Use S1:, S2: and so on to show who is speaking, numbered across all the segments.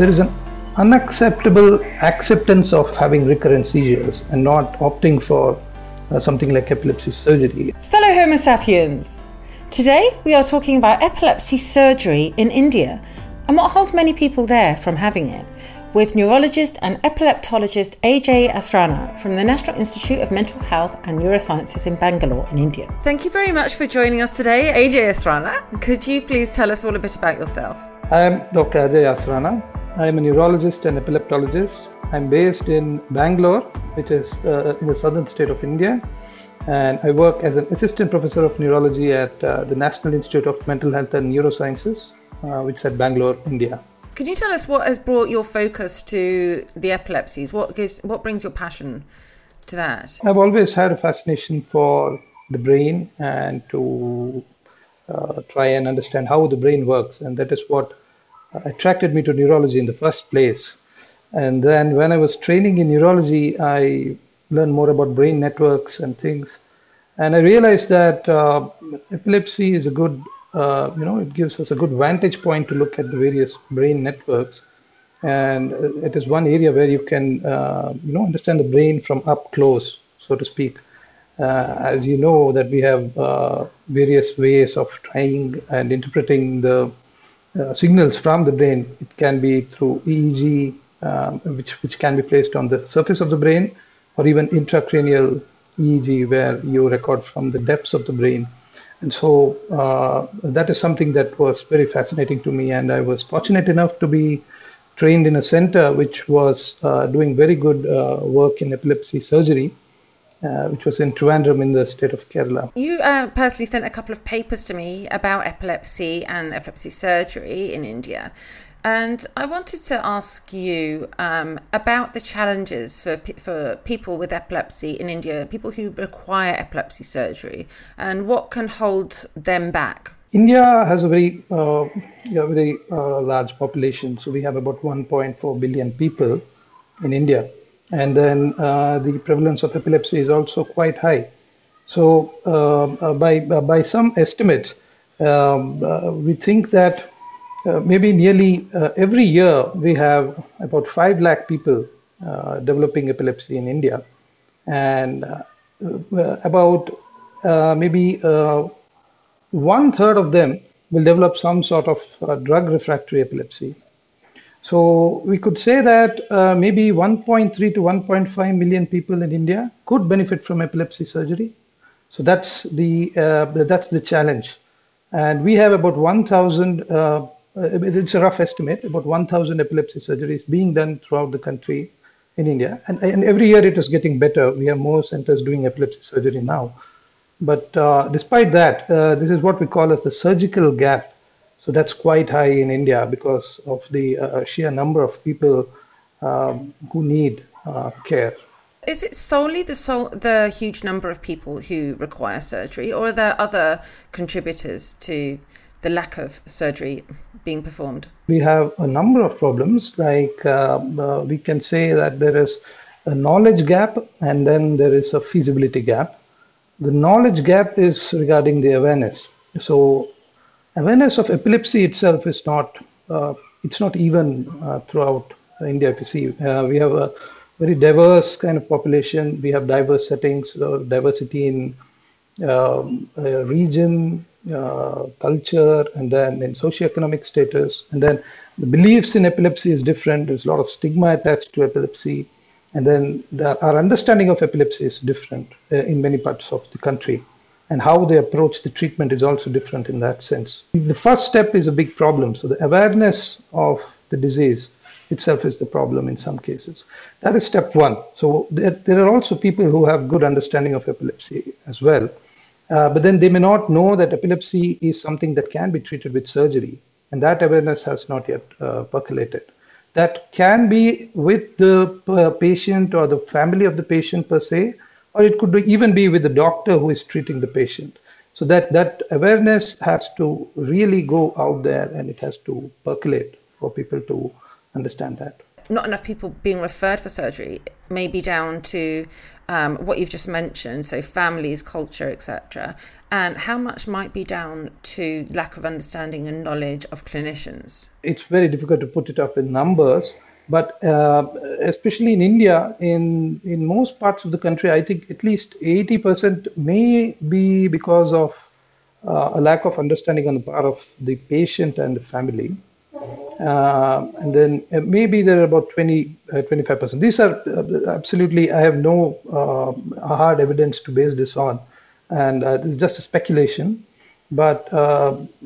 S1: there is an unacceptable acceptance of having recurrent seizures and not opting for uh, something like epilepsy surgery.
S2: Fellow Homo sapiens, today we are talking about epilepsy surgery in India and what holds many people there from having it with neurologist and epileptologist Ajay Asranna from the National Institute of Mental Health and Neurosciences in Bangalore in India. Thank you very much for joining us today, Ajay Asranna. Could you please tell us all a bit about yourself?
S1: I am Dr. Ajay Asranna. I am a neurologist and epileptologist. I'm based in Bangalore, which is uh, in the southern state of India. And I work as an assistant professor of neurology at uh, the National Institute of Mental Health and Neurosciences, uh, which is at Bangalore, India.
S2: Can you tell us what has brought your focus to the epilepsies? What gives, what brings your passion to that?
S1: I've always had a fascination for the brain and to uh, try and understand how the brain works, and that is what attracted me to neurology in the first place. And then when I was training in neurology, I learned more about brain networks and things. And I realized that uh, epilepsy is a good uh, you know, it gives us a good vantage point to look at the various brain networks. And it is one area where you can, uh, you know, understand the brain from up close, so to speak. Uh, as you know, that we have uh, various ways of trying and interpreting the uh, signals from the brain. It can be through EEG, um, which which can be placed on the surface of the brain, or even intracranial EEG, where you record from the depths of the brain. And so uh, that is something that was very fascinating to me. And I was fortunate enough to be trained in a center which was uh, doing very good uh, work in epilepsy surgery. Uh, which was in Trivandrum in the state of Kerala.
S2: You uh, personally sent a couple of papers to me about epilepsy and epilepsy surgery in India. And I wanted to ask you um, about the challenges for for people with epilepsy in India, people who require epilepsy surgery, and what can hold them back.
S1: India has a very uh, yeah, very uh, large population, so we have about 1.4 billion people in India, and then uh, the prevalence of epilepsy is also quite high. So uh, uh, by by some estimates, um, uh, we think that uh, maybe nearly uh, every year we have about 5 lakh people uh, developing epilepsy in India. And about maybe one third of them will develop some sort of drug refractory epilepsy. So we could say that uh, maybe 1.3 to 1.5 million people in India could benefit from epilepsy surgery. So that's the uh, that's the challenge, and we have about 1,000 uh, uh, it's a rough estimate, about 1,000 epilepsy surgeries being done throughout the country in India. And, and every year it is getting better. We have more centers doing epilepsy surgery now. But uh, despite that, uh, this is what we call as the surgical gap. So that's quite high in India because of the uh, sheer number of people um, who need uh, care.
S2: Is it solely the sol- the huge number of people who require surgery, or are there other contributors to the lack of surgery being performed?
S1: We have a number of problems. Like uh, uh, we can say that there is a knowledge gap and then there is a feasibility gap. The knowledge gap is regarding the awareness. So awareness of epilepsy itself is not uh, it's not even uh, throughout India. If you see, uh, we have a very diverse kind of population. We have diverse settings, diversity in um, region, uh, culture, and then in socioeconomic status, and then the beliefs in epilepsy is different. There's a lot of stigma attached to epilepsy, and then the, our understanding of epilepsy is different uh, in many parts of the country, and how they approach the treatment is also different in that sense. The first step is a big problem. So the awareness of the disease itself is the problem in some cases. That is step one. So there, there are also people who have good understanding of epilepsy as well uh, but then they may not know that epilepsy is something that can be treated with surgery, and that awareness has not yet uh, percolated. That can be with the uh, patient or the family of the patient per se, or it could even be with the doctor who is treating the patient. So that that awareness has to really go out there, and it has to percolate for people to understand that.
S2: not enough people being referred for surgery may be down to um, what you've just mentioned, so families, culture, etc., and how much might be down to lack of understanding and knowledge of clinicians?
S1: It's very difficult to put it up in numbers, but uh, especially in India, in in most parts of the country, I think at least 80% may be because of uh, a lack of understanding on the part of the patient and the family. Uh, and then uh, maybe there are about 20, uh, 25%. These are uh, absolutely, I have no uh, hard evidence to base this on. And uh, is just a speculation. But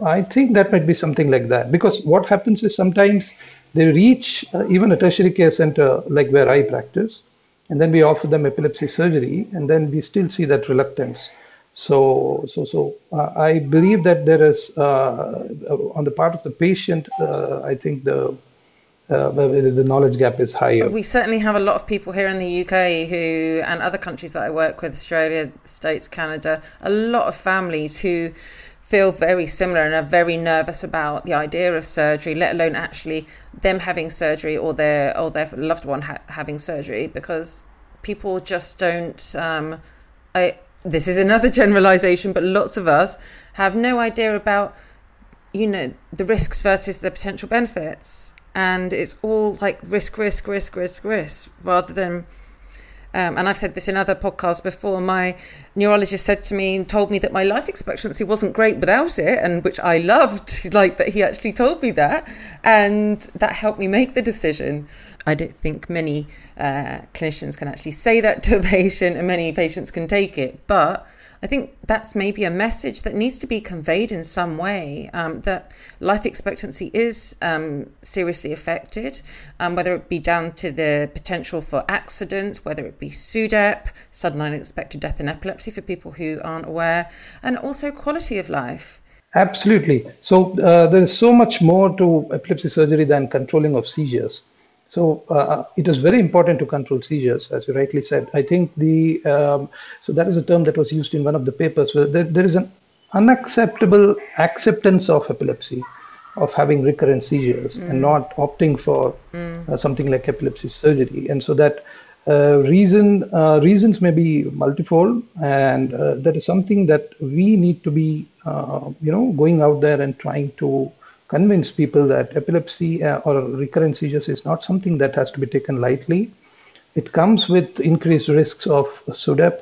S1: I think that might be something like that. Because what happens is sometimes they reach even a tertiary care center like where I practice, and then we offer them epilepsy surgery, and then we still see that reluctance. So, so, so uh, I believe that there is, uh, on the part of the patient, uh, I think the uh, the knowledge gap is higher.
S2: We certainly have a lot of people here in the UK who, and other countries that I work with, Australia, States, Canada, a lot of families who feel very similar and are very nervous about the idea of surgery, let alone actually them having surgery or their or their loved one ha- having surgery, because people just don't. Um, I this is another generalization, but lots of us have no idea about, you know, the risks versus the potential benefits. And it's all like risk, risk, risk, risk, risk, rather than. Um, and I've said this in other podcasts before. My neurologist said to me and told me that my life expectancy wasn't great without it, and which I loved, like that he actually told me that. And that helped me make the decision. I don't think many uh, clinicians can actually say that to a patient, and many patients can take it. But I think that's maybe a message that needs to be conveyed in some way um, that life expectancy is um, seriously affected, um, whether it be down to the potential for accidents, whether it be SUDEP, sudden unexpected death in epilepsy for people who aren't aware, and also quality of life.
S1: Absolutely. So uh, there is so much more to epilepsy surgery than controlling of seizures. So uh, it is very important to control seizures, as you rightly said. I think the um, so that is a term that was used in one of the papers. Where there, there is an unacceptable acceptance of epilepsy, of having recurrent seizures, mm. and not opting for mm. uh, something like epilepsy surgery. And so that uh, reason uh, reasons may be multifold, and uh, that is something that we need to be, uh, you know, going out there and trying to convince people that epilepsy uh, or recurrent seizures is not something that has to be taken lightly. It comes with increased risks of SUDEP,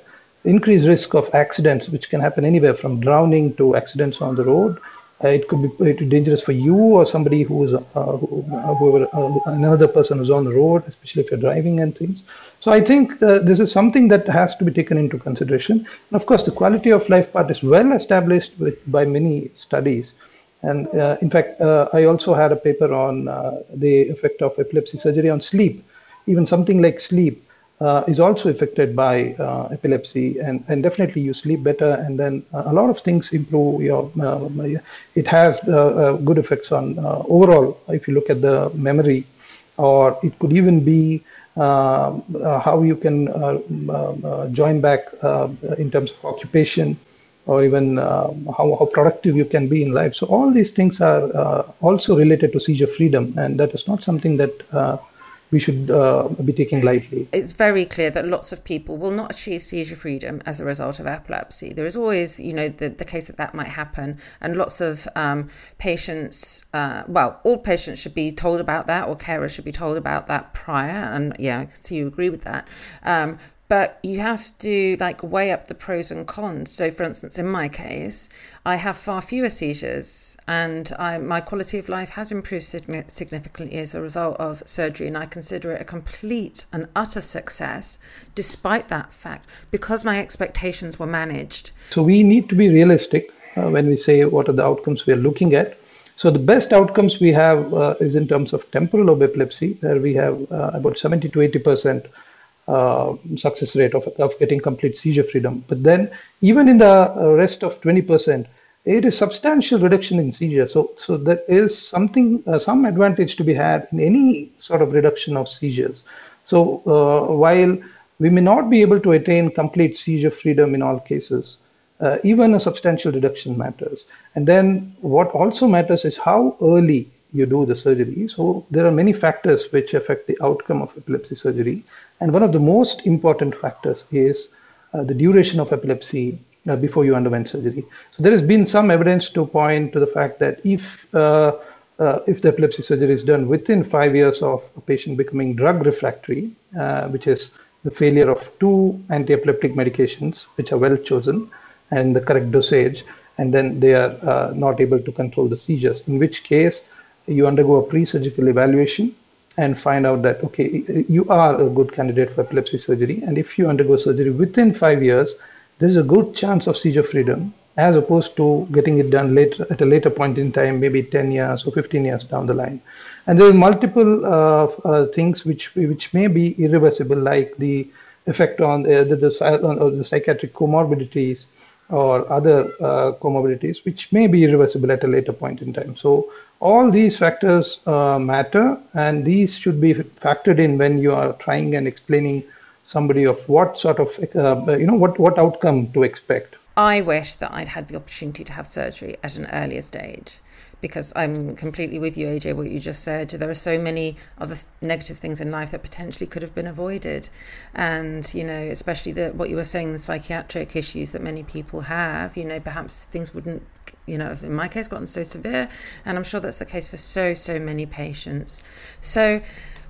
S1: increased risk of accidents, which can happen anywhere from drowning to accidents on the road. Uh, it could be dangerous for you or somebody who is uh, who, whoever uh, another person who's on the road, especially if you're driving and things. So I think uh, this is something that has to be taken into consideration. And of course, the quality of life part is well established with, by many studies. And uh, in fact, uh, I also had a paper on uh, the effect of epilepsy surgery on sleep. Even something like sleep uh, is also affected by uh, epilepsy, and, and definitely you sleep better, and then a lot of things improve your. it has good effects on overall. If you look at the memory, or it could even be uh, uh, how you can uh, join back in terms of occupation or even uh, how, how productive you can be in life. So all these things are uh, also related to seizure freedom, and that is not something that uh, we should uh, be taking lightly.
S2: It's very clear that lots of people will not achieve seizure freedom as a result of epilepsy. There is always, you know, the, the case that that might happen, and lots of um, patients, uh, well, all patients should be told about that, or carers should be told about that prior. And yeah, I see you agree with that. Um, but you have to like weigh up the pros and cons. So, for instance, in my case, I have far fewer seizures, and I, my quality of life has improved significantly as a result of surgery, and I consider it a complete and utter success, despite that fact, because my expectations were managed.
S1: So, we need to be realistic uh, when we say what are the outcomes we are looking at. So the best outcomes we have uh, is in terms of temporal lobe epilepsy, where we have uh, about 70 to 80 percent uh, success rate of, of getting complete seizure freedom. But then, even in the uh, rest of 20%, it is substantial reduction in seizure. So, so there is something, uh, some advantage to be had in any sort of reduction of seizures. So, uh, while we may not be able to attain complete seizure freedom in all cases, uh, even a substantial reduction matters. And then, what also matters is how early you do the surgery. So there are many factors which affect the outcome of epilepsy surgery. And one of the most important factors is uh, the duration of epilepsy uh, before you underwent surgery. So there has been some evidence to point to the fact that if uh, uh if the epilepsy surgery is done within five years of a patient becoming drug refractory, uh, which is the failure of two anti-epileptic medications which are well chosen and the correct dosage, and then they are uh, not able to control the seizures. In which case, you undergo a pre-surgical evaluation and find out that okay, you are a good candidate for epilepsy surgery, and if you undergo surgery within five years, there is a good chance of seizure freedom as opposed to getting it done later at a later point in time, maybe 10 years or 15 years down the line. And there are multiple uh, uh, things which which may be irreversible, like the effect on the, the, the, the psychiatric comorbidities or other uh, comorbidities, which may be irreversible at a later point in time. So all these factors uh, matter, and these should be factored in when you are trying and explaining somebody of what sort of uh, you know what what outcome to expect.
S2: I wish that I'd had the opportunity to have surgery at an earlier stage because I'm completely with you, AJ, what you just said. There are so many other th- negative things in life that potentially could have been avoided. And, you know, especially the, what you were saying, the psychiatric issues that many people have, you know, perhaps things wouldn't, you know, in my case, gotten so severe. And I'm sure that's the case for so, so many patients. So,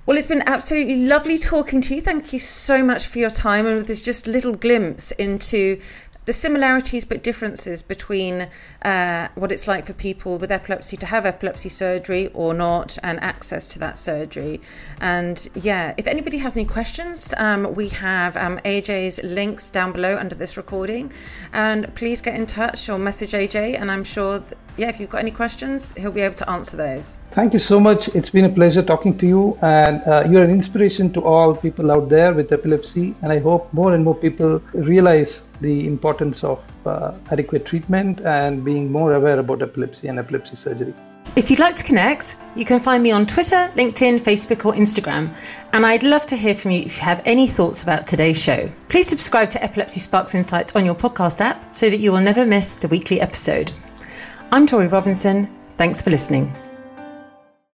S2: well, it's been absolutely lovely talking to you. Thank you so much for your time and this just little glimpse into the similarities but differences between uh, what it's like for people with epilepsy to have epilepsy surgery or not and access to that surgery. And yeah, if anybody has any questions, um, we have um, AJ's links down below under this recording. And please get in touch or message AJ, and I'm sure. Yeah, if you've got any questions, he'll be able to answer those.
S1: Thank you so much. It's been a pleasure talking to you, and uh, you're an inspiration to all people out there with epilepsy. And I hope more and more people realize the importance of uh, adequate treatment and being more aware about epilepsy and epilepsy surgery.
S2: If you'd like to connect, you can find me on Twitter, LinkedIn, Facebook, or Instagram. And I'd love to hear from you if you have any thoughts about today's show. Please subscribe to Epilepsy Sparks Insights on your podcast app so that you will never miss the weekly episode. I'm Torie Robinson. Thanks for listening.